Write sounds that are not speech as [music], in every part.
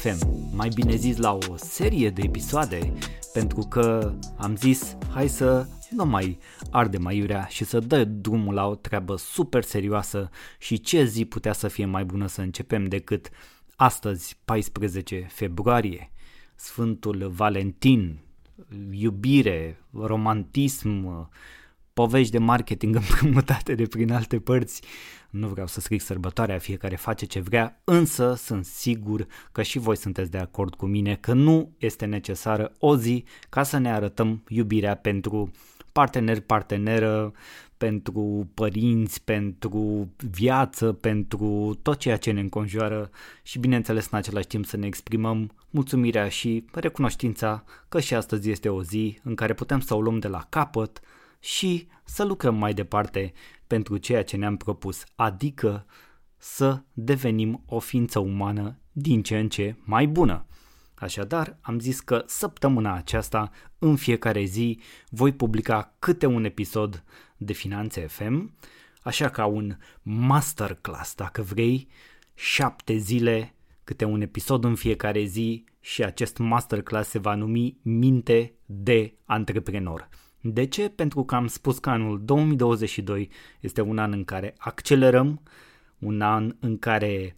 FM. Mai bine zis la o serie de episoade, pentru că am zis hai să nu mai arde mai iurea și să dă drumul la o treabă super serioasă și ce zi putea să fie mai bună să începem decât astăzi, 14 februarie, Sfântul Valentin, iubire, romantism, povești de marketing [laughs] împrumutate de prin alte părți. Nu vreau să scriu sărbătoarea, fiecare face ce vrea, însă sunt sigur că și voi sunteți de acord cu mine că nu este necesară o zi ca să ne arătăm iubirea pentru partener, parteneră, pentru părinți, pentru viață, pentru tot ceea ce ne înconjoară și bineînțeles în același timp să ne exprimăm mulțumirea și recunoștința că și astăzi este o zi în care putem să o luăm de la capăt și să lucrăm mai departe pentru ceea ce ne-am propus, adică să devenim o ființă umană din ce în ce mai bună. Așadar, am zis că săptămâna aceasta, în fiecare zi, voi publica câte un episod de Finanțe FM, așa ca un masterclass, dacă vrei, șapte zile, câte un episod în fiecare zi și acest masterclass se va numi Minte de Antreprenor. De ce? Pentru că am spus că anul 2022 este un an în care accelerăm, un an în care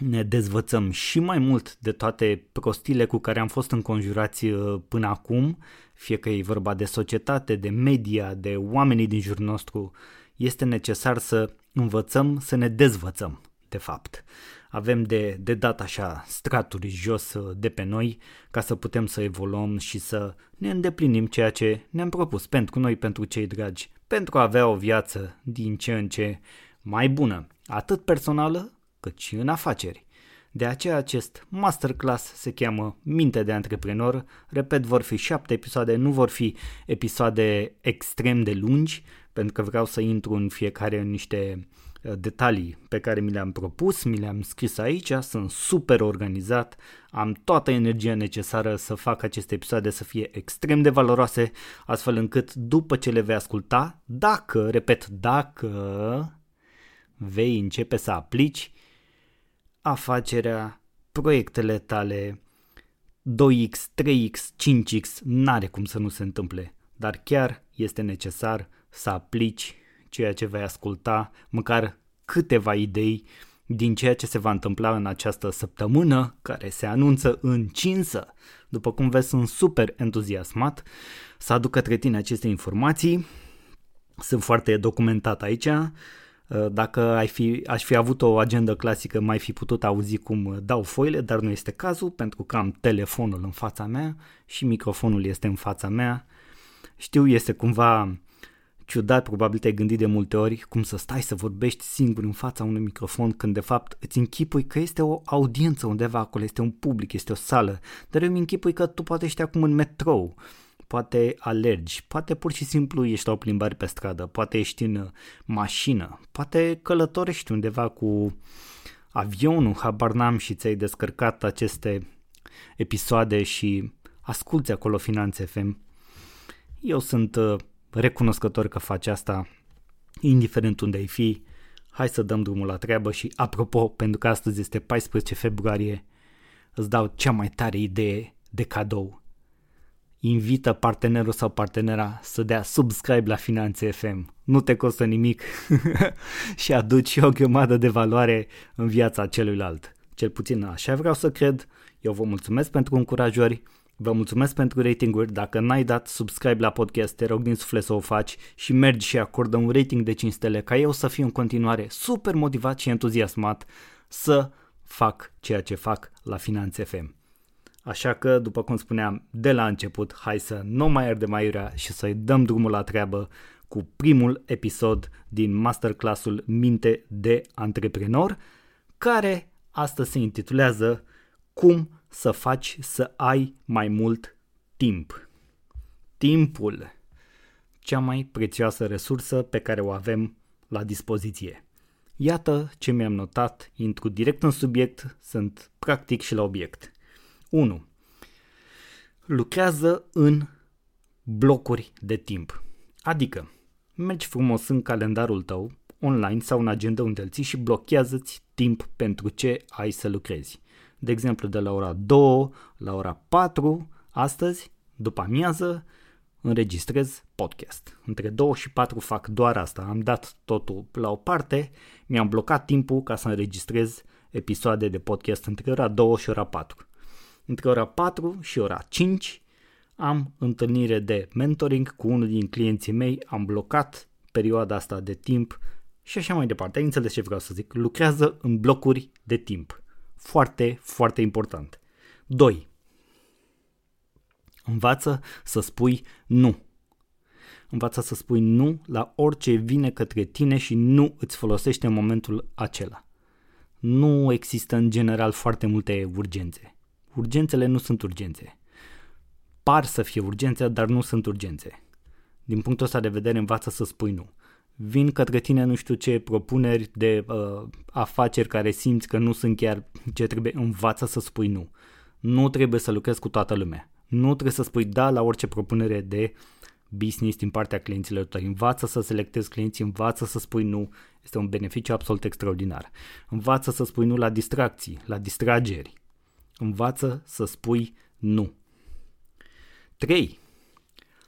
ne dezvățăm și mai mult de toate prostile cu care am fost înconjurați uh, până acum, fie că e vorba de societate, de media, de oamenii din jurul nostru, este necesar să învățăm să ne dezvățăm, de fapt. Avem de, de dat așa straturi jos uh, de pe noi ca să putem să evoluăm și să ne îndeplinim ceea ce ne-am propus pentru noi, pentru cei dragi, pentru a avea o viață din ce în ce mai bună, atât personală cât și în afaceri. De aceea acest masterclass se cheamă Minte de Antreprenor. Repet, vor fi șapte episoade, nu vor fi episoade extrem de lungi, pentru că vreau să intru în fiecare în niște uh, detalii pe care mi le-am propus, mi le-am scris aici, sunt super organizat, am toată energia necesară să fac aceste episoade să fie extrem de valoroase, astfel încât după ce le vei asculta, dacă, repet, dacă vei începe să aplici, afacerea, proiectele tale, 2x, 3x, 5x, n-are cum să nu se întâmple, dar chiar este necesar să aplici ceea ce vei asculta, măcar câteva idei din ceea ce se va întâmpla în această săptămână, care se anunță încinsă. După cum vezi, sunt super entuziasmat să aduc către tine aceste informații. Sunt foarte documentat aici Uh, dacă ai fi, aș fi avut o agendă clasică, mai fi putut auzi cum dau foile, dar nu este cazul pentru că am telefonul în fața mea și microfonul este în fața mea. Știu, este cumva ciudat, probabil te-ai gândit de multe ori cum să stai să vorbești singur în fața unui microfon când de fapt îți închipui că este o audiență undeva acolo, este un public, este o sală, dar eu îmi închipui că tu poate ești acum în metrou poate alergi, poate pur și simplu ești la o plimbare pe stradă, poate ești în mașină, poate călătorești undeva cu avionul, habar n-am și ți-ai descărcat aceste episoade și asculți acolo Finanțe FM. Eu sunt uh, recunoscător că faci asta, indiferent unde ai fi. Hai să dăm drumul la treabă și apropo, pentru că astăzi este 14 februarie, îți dau cea mai tare idee de cadou invită partenerul sau partenera să dea subscribe la Finanțe FM. Nu te costă nimic [laughs] și aduci o grămadă de valoare în viața celuilalt. Cel puțin așa vreau să cred. Eu vă mulțumesc pentru încurajări, vă mulțumesc pentru ratinguri. Dacă n-ai dat subscribe la podcast, te rog din suflet să o faci și mergi și acordă un rating de 5 stele ca eu să fiu în continuare super motivat și entuziasmat să fac ceea ce fac la Finanțe FM. Așa că, după cum spuneam de la început, hai să nu mai ardem aiurea și să-i dăm drumul la treabă cu primul episod din masterclassul Minte de Antreprenor, care astăzi se intitulează Cum să faci să ai mai mult timp. Timpul, cea mai prețioasă resursă pe care o avem la dispoziție. Iată ce mi-am notat, intru direct în subiect, sunt practic și la obiect. 1. Lucrează în blocuri de timp. Adică, mergi frumos în calendarul tău, online sau în agenda unde îl ții și blochează-ți timp pentru ce ai să lucrezi. De exemplu, de la ora 2 la ora 4, astăzi, după amiază, înregistrez podcast. Între 2 și 4 fac doar asta. Am dat totul la o parte, mi-am blocat timpul ca să înregistrez episoade de podcast între ora 2 și ora 4. Între ora 4 și ora 5 am întâlnire de mentoring cu unul din clienții mei, am blocat perioada asta de timp și așa mai departe. Ai înțeles ce vreau să zic? Lucrează în blocuri de timp. Foarte, foarte important. 2. Învață să spui nu. Învață să spui nu la orice vine către tine și nu îți folosește în momentul acela. Nu există în general foarte multe urgențe. Urgențele nu sunt urgențe. Par să fie urgențe, dar nu sunt urgențe. Din punctul ăsta de vedere, învață să spui nu. Vin către tine nu știu ce propuneri de uh, afaceri care simți că nu sunt chiar ce trebuie, învață să spui nu. Nu trebuie să lucrezi cu toată lumea. Nu trebuie să spui da la orice propunere de business din partea clienților tăi. Învață să selectezi clienții, învață să spui nu. Este un beneficiu absolut extraordinar. Învață să spui nu la distracții, la distrageri. Învață să spui nu. 3.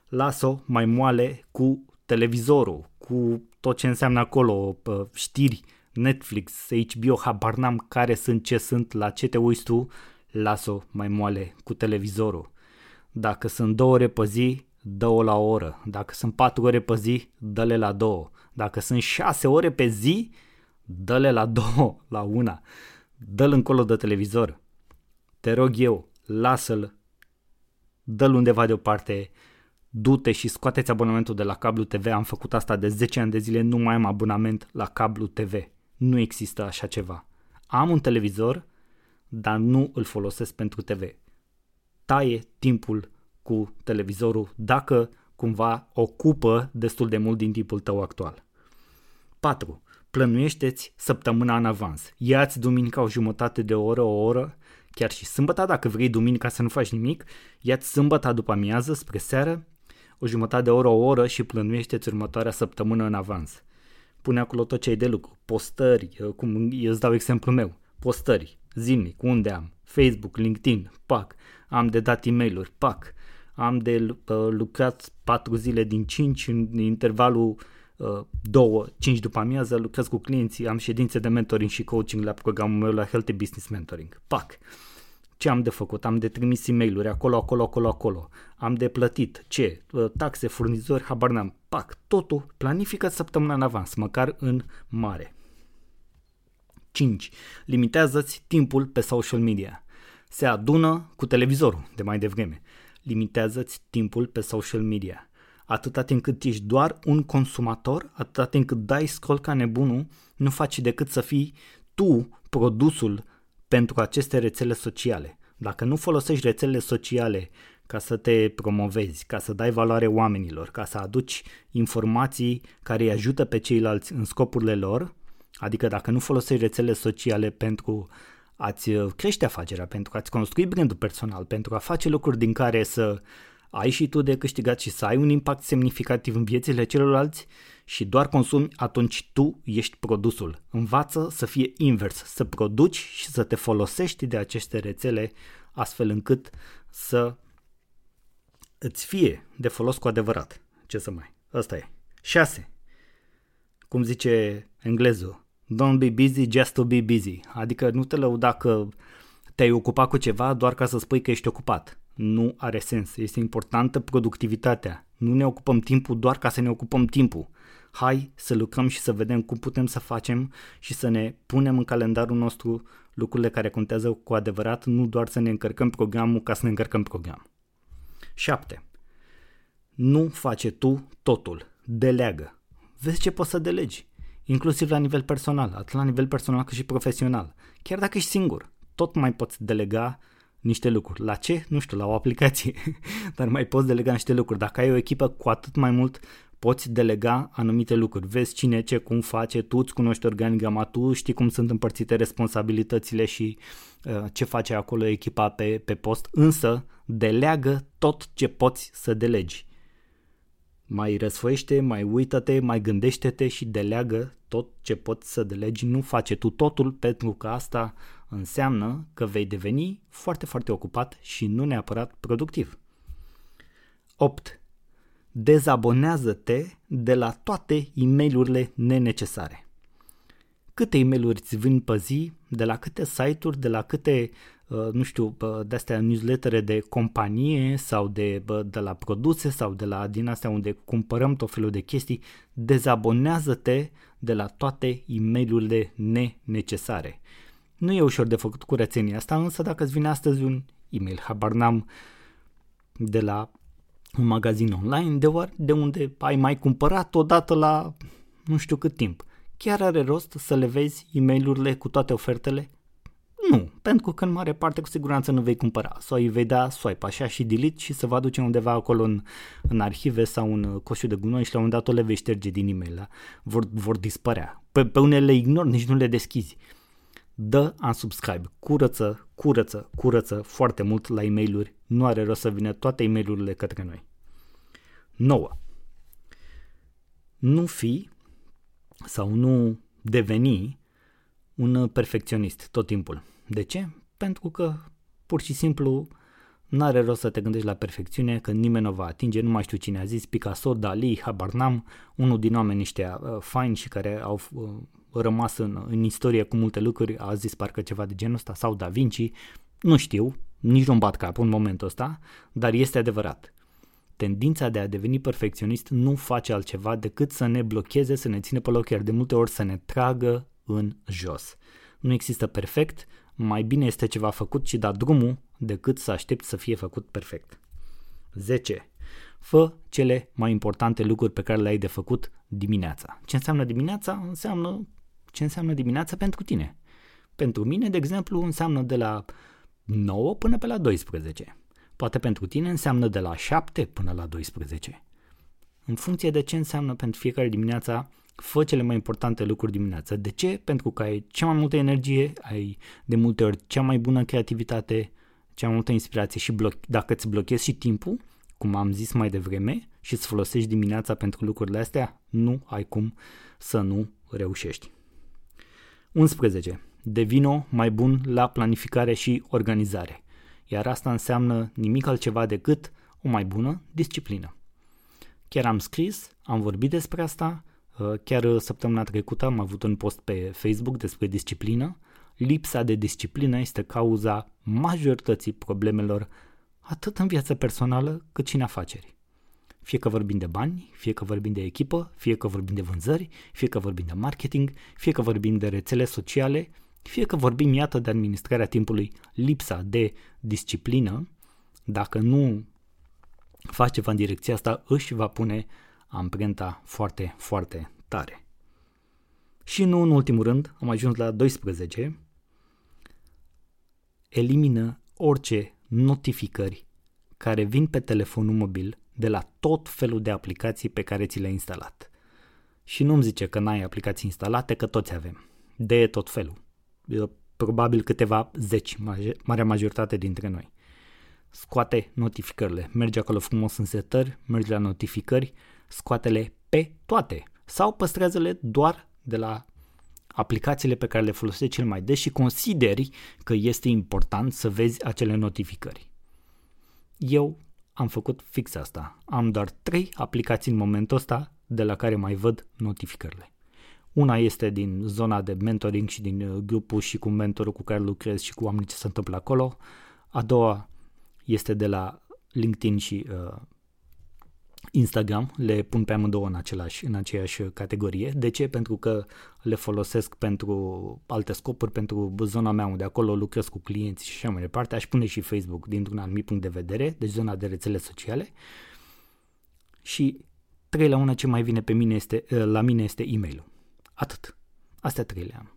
Lasă-o mai moale cu televizorul, cu tot ce înseamnă acolo, știri, Netflix, HBO, habar n-am care sunt, ce sunt, la ce te uiți tu, lasă-o mai moale cu televizorul. Dacă sunt două ore pe zi, dă-o la o oră. Dacă sunt patru ore pe zi, dă-le la două. Dacă sunt șase ore pe zi, dă-le la [laughs] două, la una. Dă-l încolo de televizor. Te rog eu, lasă-l, dă-l undeva deoparte, du-te și scoateți abonamentul de la cablu TV. Am făcut asta de 10 ani de zile, nu mai am abonament la cablu TV. Nu există așa ceva. Am un televizor, dar nu îl folosesc pentru TV taie timpul cu televizorul dacă cumva ocupă destul de mult din timpul tău actual. 4. Plănuiește-ți săptămâna în avans. Ia-ți duminica o jumătate de oră, o oră, chiar și sâmbătă, dacă vrei duminica să nu faci nimic, ia-ți sâmbătă după amiază, spre seară, o jumătate de oră, o oră și plănuiește-ți următoarea săptămână în avans. Pune acolo tot ce ai de lucru, postări, cum eu îți dau exemplu meu, postări, zilnic, unde am, Facebook, LinkedIn, pac, am de dat e mail pac, am de uh, lucrat 4 zile din 5 în intervalul uh, 2, 5 după amiază, lucrez cu clienții, am ședințe de mentoring și coaching la programul meu la Healthy Business Mentoring. Pac! Ce am de făcut? Am de trimis e mail acolo, acolo, acolo, acolo. Am de plătit. Ce? Uh, taxe, furnizori, habar n-am. Pac! Totul planifică săptămâna în avans, măcar în mare. 5. Limitează-ți timpul pe social media se adună cu televizorul de mai devreme. Limitează-ți timpul pe social media. Atâta timp cât ești doar un consumator, atâta timp cât dai scroll ca nebunul, nu faci decât să fii tu produsul pentru aceste rețele sociale. Dacă nu folosești rețelele sociale ca să te promovezi, ca să dai valoare oamenilor, ca să aduci informații care îi ajută pe ceilalți în scopurile lor, adică dacă nu folosești rețelele sociale pentru a-ți uh, crește afacerea, pentru a-ți construi brandul personal, pentru a face lucruri din care să ai și tu de câștigat și să ai un impact semnificativ în viețile celorlalți și doar consumi, atunci tu ești produsul. Învață să fie invers, să produci și să te folosești de aceste rețele astfel încât să îți fie de folos cu adevărat. Ce să mai? Asta e. 6. Cum zice englezul, Don't be busy just to be busy. Adică nu te lăuda că te-ai ocupat cu ceva doar ca să spui că ești ocupat. Nu are sens. Este importantă productivitatea. Nu ne ocupăm timpul doar ca să ne ocupăm timpul. Hai să lucrăm și să vedem cum putem să facem și să ne punem în calendarul nostru lucrurile care contează cu adevărat, nu doar să ne încărcăm programul ca să ne încărcăm program. 7. Nu face tu totul. Deleagă. Vezi ce poți să delegi inclusiv la nivel personal, atât la nivel personal cât și profesional. Chiar dacă ești singur, tot mai poți delega niște lucruri. La ce? Nu știu, la o aplicație, [laughs] dar mai poți delega niște lucruri. Dacă ai o echipă, cu atât mai mult poți delega anumite lucruri. Vezi cine ce, cum face, tu îți cunoști organigrama, tu știi cum sunt împărțite responsabilitățile și uh, ce face acolo echipa pe, pe post, însă deleagă tot ce poți să delegi. mai răsfoiește, mai uită-te, mai gândește-te și deleagă tot ce poți să delegi. Nu face tu totul pentru că asta înseamnă că vei deveni foarte, foarte ocupat și nu neapărat productiv. 8. Dezabonează-te de la toate e mail nenecesare. Câte e mail îți vin pe zi, de la câte site-uri, de la câte Uh, nu știu, de-astea newslettere de companie sau de, de la produse sau de la din astea unde cumpărăm tot felul de chestii, dezabonează-te de la toate e mail nenecesare. Nu e ușor de făcut curățenia asta, însă dacă îți vine astăzi un e-mail, habar n-am, de la un magazin online, de, de unde ai mai cumpărat odată la nu știu cât timp. Chiar are rost să le vezi e mail cu toate ofertele? Nu, pentru că în mare parte cu siguranță nu vei cumpăra sau îi vei da swipe așa și delete și să vă duce undeva acolo în, în arhive sau în uh, coșul de gunoi și la un dat o le vei șterge din e-mail, da? vor, vor dispărea. Pe, pe unele le ignori, nici nu le deschizi. Dă unsubscribe, curăță, curăță, curăță foarte mult la e mail nu are rost să vină toate e mail către noi. 9. Nu fi sau nu deveni un perfecționist tot timpul. De ce? Pentru că pur și simplu nu are rost să te gândești la perfecțiune, că nimeni nu va atinge, nu mai știu cine a zis, Picasso, Dali, habar n-am, unul din oamenii ăștia uh, faini și care au uh, rămas în, în istorie cu multe lucruri, a zis parcă ceva de genul ăsta, sau Da Vinci, nu știu, nici nu-mi bat capul în momentul ăsta, dar este adevărat. Tendința de a deveni perfecționist nu face altceva decât să ne blocheze, să ne ține pe loc, iar de multe ori să ne tragă în jos. Nu există perfect, mai bine este ceva făcut și da drumul decât să aștepți să fie făcut perfect. 10. Fă cele mai importante lucruri pe care le ai de făcut dimineața. Ce înseamnă dimineața? Înseamnă ce înseamnă dimineața pentru tine. Pentru mine, de exemplu, înseamnă de la 9 până pe la 12. Poate pentru tine înseamnă de la 7 până la 12. În funcție de ce înseamnă pentru fiecare dimineața, fă cele mai importante lucruri dimineața. De ce? Pentru că ai cea mai multă energie, ai de multe ori cea mai bună creativitate, cea mai multă inspirație și bloc- dacă îți blochezi și timpul, cum am zis mai devreme, și îți folosești dimineața pentru lucrurile astea, nu ai cum să nu reușești. 11. Devino mai bun la planificare și organizare. Iar asta înseamnă nimic altceva decât o mai bună disciplină. Chiar am scris, am vorbit despre asta Uh, chiar uh, săptămâna trecută am avut un post pe Facebook despre disciplină. Lipsa de disciplină este cauza majorității problemelor atât în viața personală cât și în afaceri. Fie că vorbim de bani, fie că vorbim de echipă, fie că vorbim de vânzări, fie că vorbim de marketing, fie că vorbim de rețele sociale, fie că vorbim, iată, de administrarea timpului, lipsa de disciplină, dacă nu faci ceva în direcția asta, își va pune amprenta foarte, foarte tare. Și nu în ultimul rând, am ajuns la 12, elimină orice notificări care vin pe telefonul mobil de la tot felul de aplicații pe care ți le-ai instalat. Și nu-mi zice că n-ai aplicații instalate, că toți avem. De tot felul. Probabil câteva zeci, marea majoritate dintre noi. Scoate notificările. Mergi acolo frumos în setări, mergi la notificări, scoate-le pe toate sau păstrează-le doar de la aplicațiile pe care le folosești cel mai des și consideri că este important să vezi acele notificări. Eu am făcut fix asta. Am doar trei aplicații în momentul ăsta de la care mai văd notificările. Una este din zona de mentoring și din uh, grupul și cu mentorul cu care lucrez și cu oamenii ce se întâmplă acolo. A doua este de la LinkedIn și uh, Instagram, le pun pe amândouă în, același, în aceeași categorie. De ce? Pentru că le folosesc pentru alte scopuri, pentru zona mea unde acolo lucrez cu clienți și așa mai departe. Aș pune și Facebook dintr-un anumit punct de vedere, deci zona de rețele sociale. Și trei la una ce mai vine pe mine este, la mine este e-mail-ul. Atât. Astea trei le am.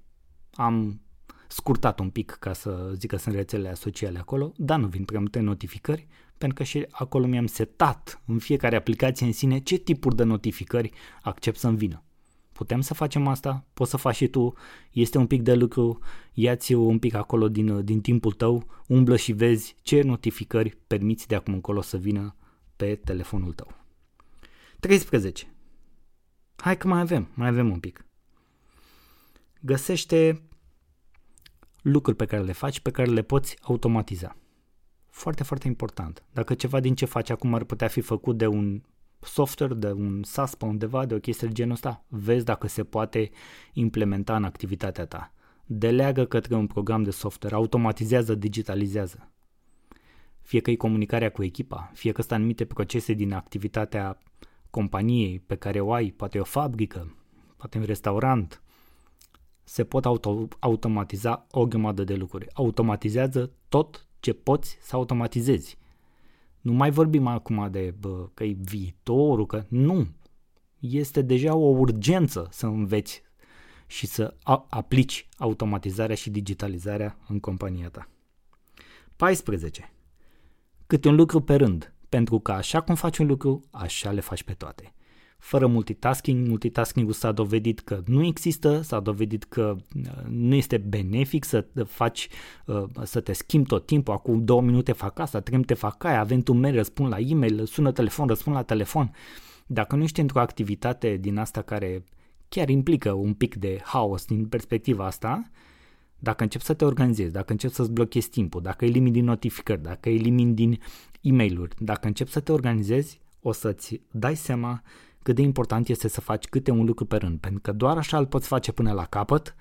Am scurtat un pic ca să zic că sunt rețelele sociale acolo, dar nu vin prea multe notificări, pentru că și acolo mi-am setat în fiecare aplicație în sine ce tipuri de notificări accept să-mi vină. Putem să facem asta? Poți să faci și tu, este un pic de lucru, ia-ți un pic acolo din, din timpul tău, umblă și vezi ce notificări permiți de acum încolo să vină pe telefonul tău. 13. Hai că mai avem, mai avem un pic. Găsește lucruri pe care le faci, pe care le poți automatiza. Foarte, foarte important. Dacă ceva din ce faci acum ar putea fi făcut de un software, de un SaaS pe undeva, de o chestie de genul ăsta, vezi dacă se poate implementa în activitatea ta. Deleagă către un program de software, automatizează, digitalizează. Fie că e comunicarea cu echipa, fie că sunt anumite procese din activitatea companiei pe care o ai, poate o fabrică, poate un restaurant, se pot auto- automatiza o grămadă de lucruri. Automatizează tot ce poți să automatizezi. Nu mai vorbim acum de bă, că e viitorul, că nu. Este deja o urgență să înveți și să a- aplici automatizarea și digitalizarea în compania ta. 14. Câte un lucru pe rând, pentru că așa cum faci un lucru, așa le faci pe toate fără multitasking. Multitasking-ul s-a dovedit că nu există, s-a dovedit că uh, nu este benefic să faci, uh, să te schimbi tot timpul, acum două minute fac asta, trei minute fac aia, avem un mail, răspund la e-mail, sună telefon, răspund la telefon. Dacă nu ești într-o activitate din asta care chiar implică un pic de haos din perspectiva asta, dacă începi să te organizezi, dacă începi să-ți blochezi timpul, dacă elimini din notificări, dacă elimini din e mail dacă începi să te organizezi, o să-ți dai seama cât de important este să faci câte un lucru pe rând, pentru că doar așa îl poți face până la capăt,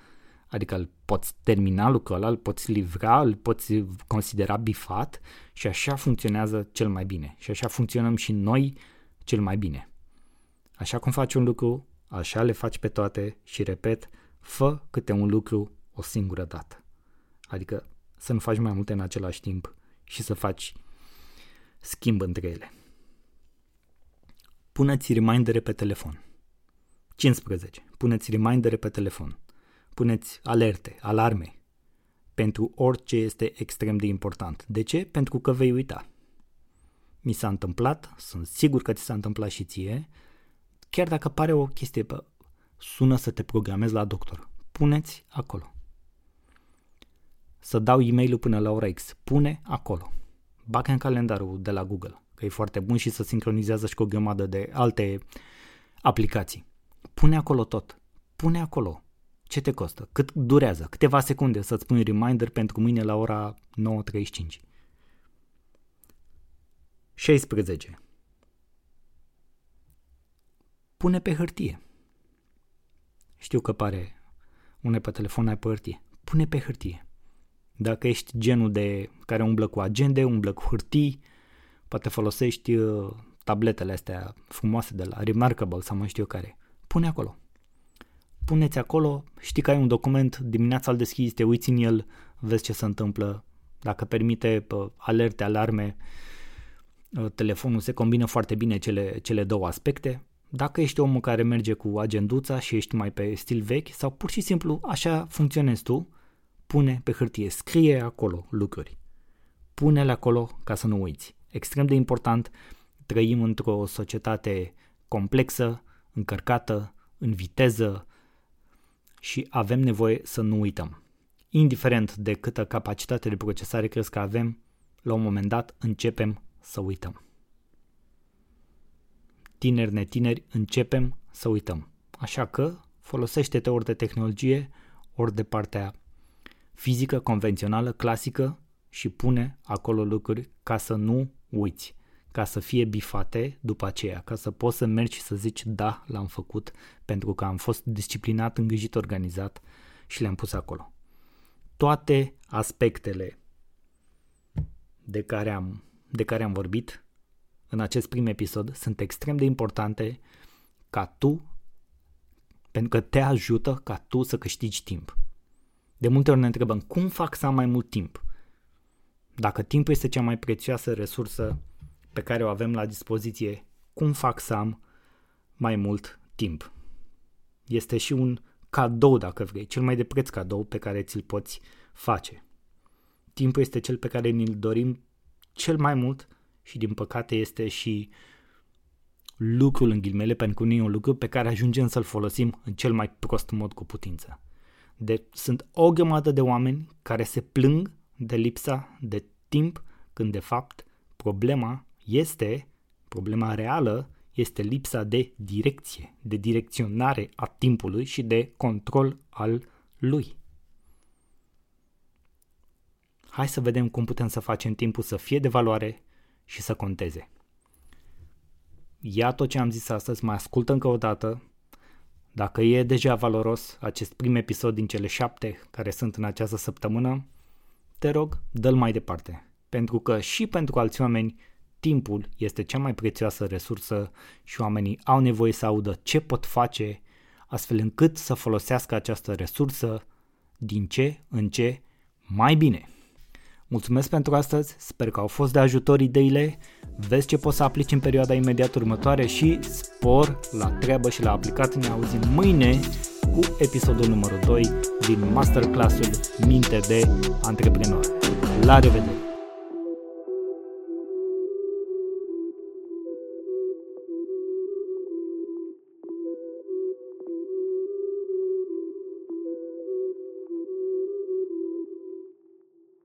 adică îl poți termina lucrul ăla, îl poți livra, îl poți considera bifat și așa funcționează cel mai bine. Și așa funcționăm și noi cel mai bine. Așa cum faci un lucru, așa le faci pe toate și repet, fă câte un lucru o singură dată. Adică să nu faci mai multe în același timp și să faci schimb între ele. Puneți remindere pe telefon. 15. Puneți remindere pe telefon. Puneți alerte, alarme pentru orice este extrem de important. De ce? Pentru că vei uita. Mi s-a întâmplat, sunt sigur că ți s-a întâmplat și ție, chiar dacă pare o chestie, bă, sună să te programezi la doctor. Puneți acolo. Să dau e mail până la ora X. Pune acolo. Bagă în calendarul de la Google că e foarte bun și să sincronizează și cu o grămadă de alte aplicații. Pune acolo tot. Pune acolo. Ce te costă? Cât durează? Câteva secunde să-ți pui reminder pentru mâine la ora 9.35. 16. Pune pe hârtie. Știu că pare une pe telefon, ai pe hârtie. Pune pe hârtie. Dacă ești genul de care umblă cu agende, umblă cu hârtii, Poate folosești uh, tabletele astea frumoase de la Remarkable sau mai știu eu care. Pune acolo. Puneți acolo, știi că ai un document, dimineața îl deschizi, te uiți în el, vezi ce se întâmplă. Dacă permite alerte, alarme, uh, telefonul se combină foarte bine cele, cele două aspecte. Dacă ești omul care merge cu agenduța și ești mai pe stil vechi sau pur și simplu așa funcționezi tu, pune pe hârtie, scrie acolo lucruri. Pune-le acolo ca să nu uiți extrem de important. Trăim într-o societate complexă, încărcată, în viteză și avem nevoie să nu uităm. Indiferent de câtă capacitate de procesare crezi că avem, la un moment dat începem să uităm. Tineri, netineri, începem să uităm. Așa că folosește-te ori de tehnologie, ori de partea fizică, convențională, clasică și pune acolo lucruri ca să nu uiți, ca să fie bifate după aceea, ca să poți să mergi și să zici da, l-am făcut pentru că am fost disciplinat, îngrijit, organizat și le-am pus acolo. Toate aspectele de care am, de care am vorbit în acest prim episod sunt extrem de importante ca tu, pentru că te ajută ca tu să câștigi timp. De multe ori ne întrebăm cum fac să am mai mult timp. Dacă timpul este cea mai prețioasă resursă pe care o avem la dispoziție, cum fac să am mai mult timp? Este și un cadou, dacă vrei, cel mai de preț cadou pe care ți-l poți face. Timpul este cel pe care ni-l dorim cel mai mult și din păcate este și lucrul în ghilmele, pentru că nu e un lucru pe care ajungem să-l folosim în cel mai prost mod cu putință. De, sunt o grămadă de oameni care se plâng de lipsa de timp, când de fapt problema este, problema reală, este lipsa de direcție, de direcționare a timpului și de control al lui. Hai să vedem cum putem să facem timpul să fie de valoare și să conteze. Ia tot ce am zis astăzi, mai ascultă încă o dată. Dacă e deja valoros acest prim episod din cele șapte care sunt în această săptămână, te rog, dă-l mai departe. Pentru că și pentru alți oameni, timpul este cea mai prețioasă resursă și oamenii au nevoie să audă ce pot face astfel încât să folosească această resursă din ce în ce mai bine. Mulțumesc pentru astăzi, sper că au fost de ajutor ideile, vezi ce poți să aplici în perioada imediat următoare și spor la treabă și la aplicat. Ne auzim mâine cu episodul numărul 2 din masterclassul Minte de Antreprenor. La revedere!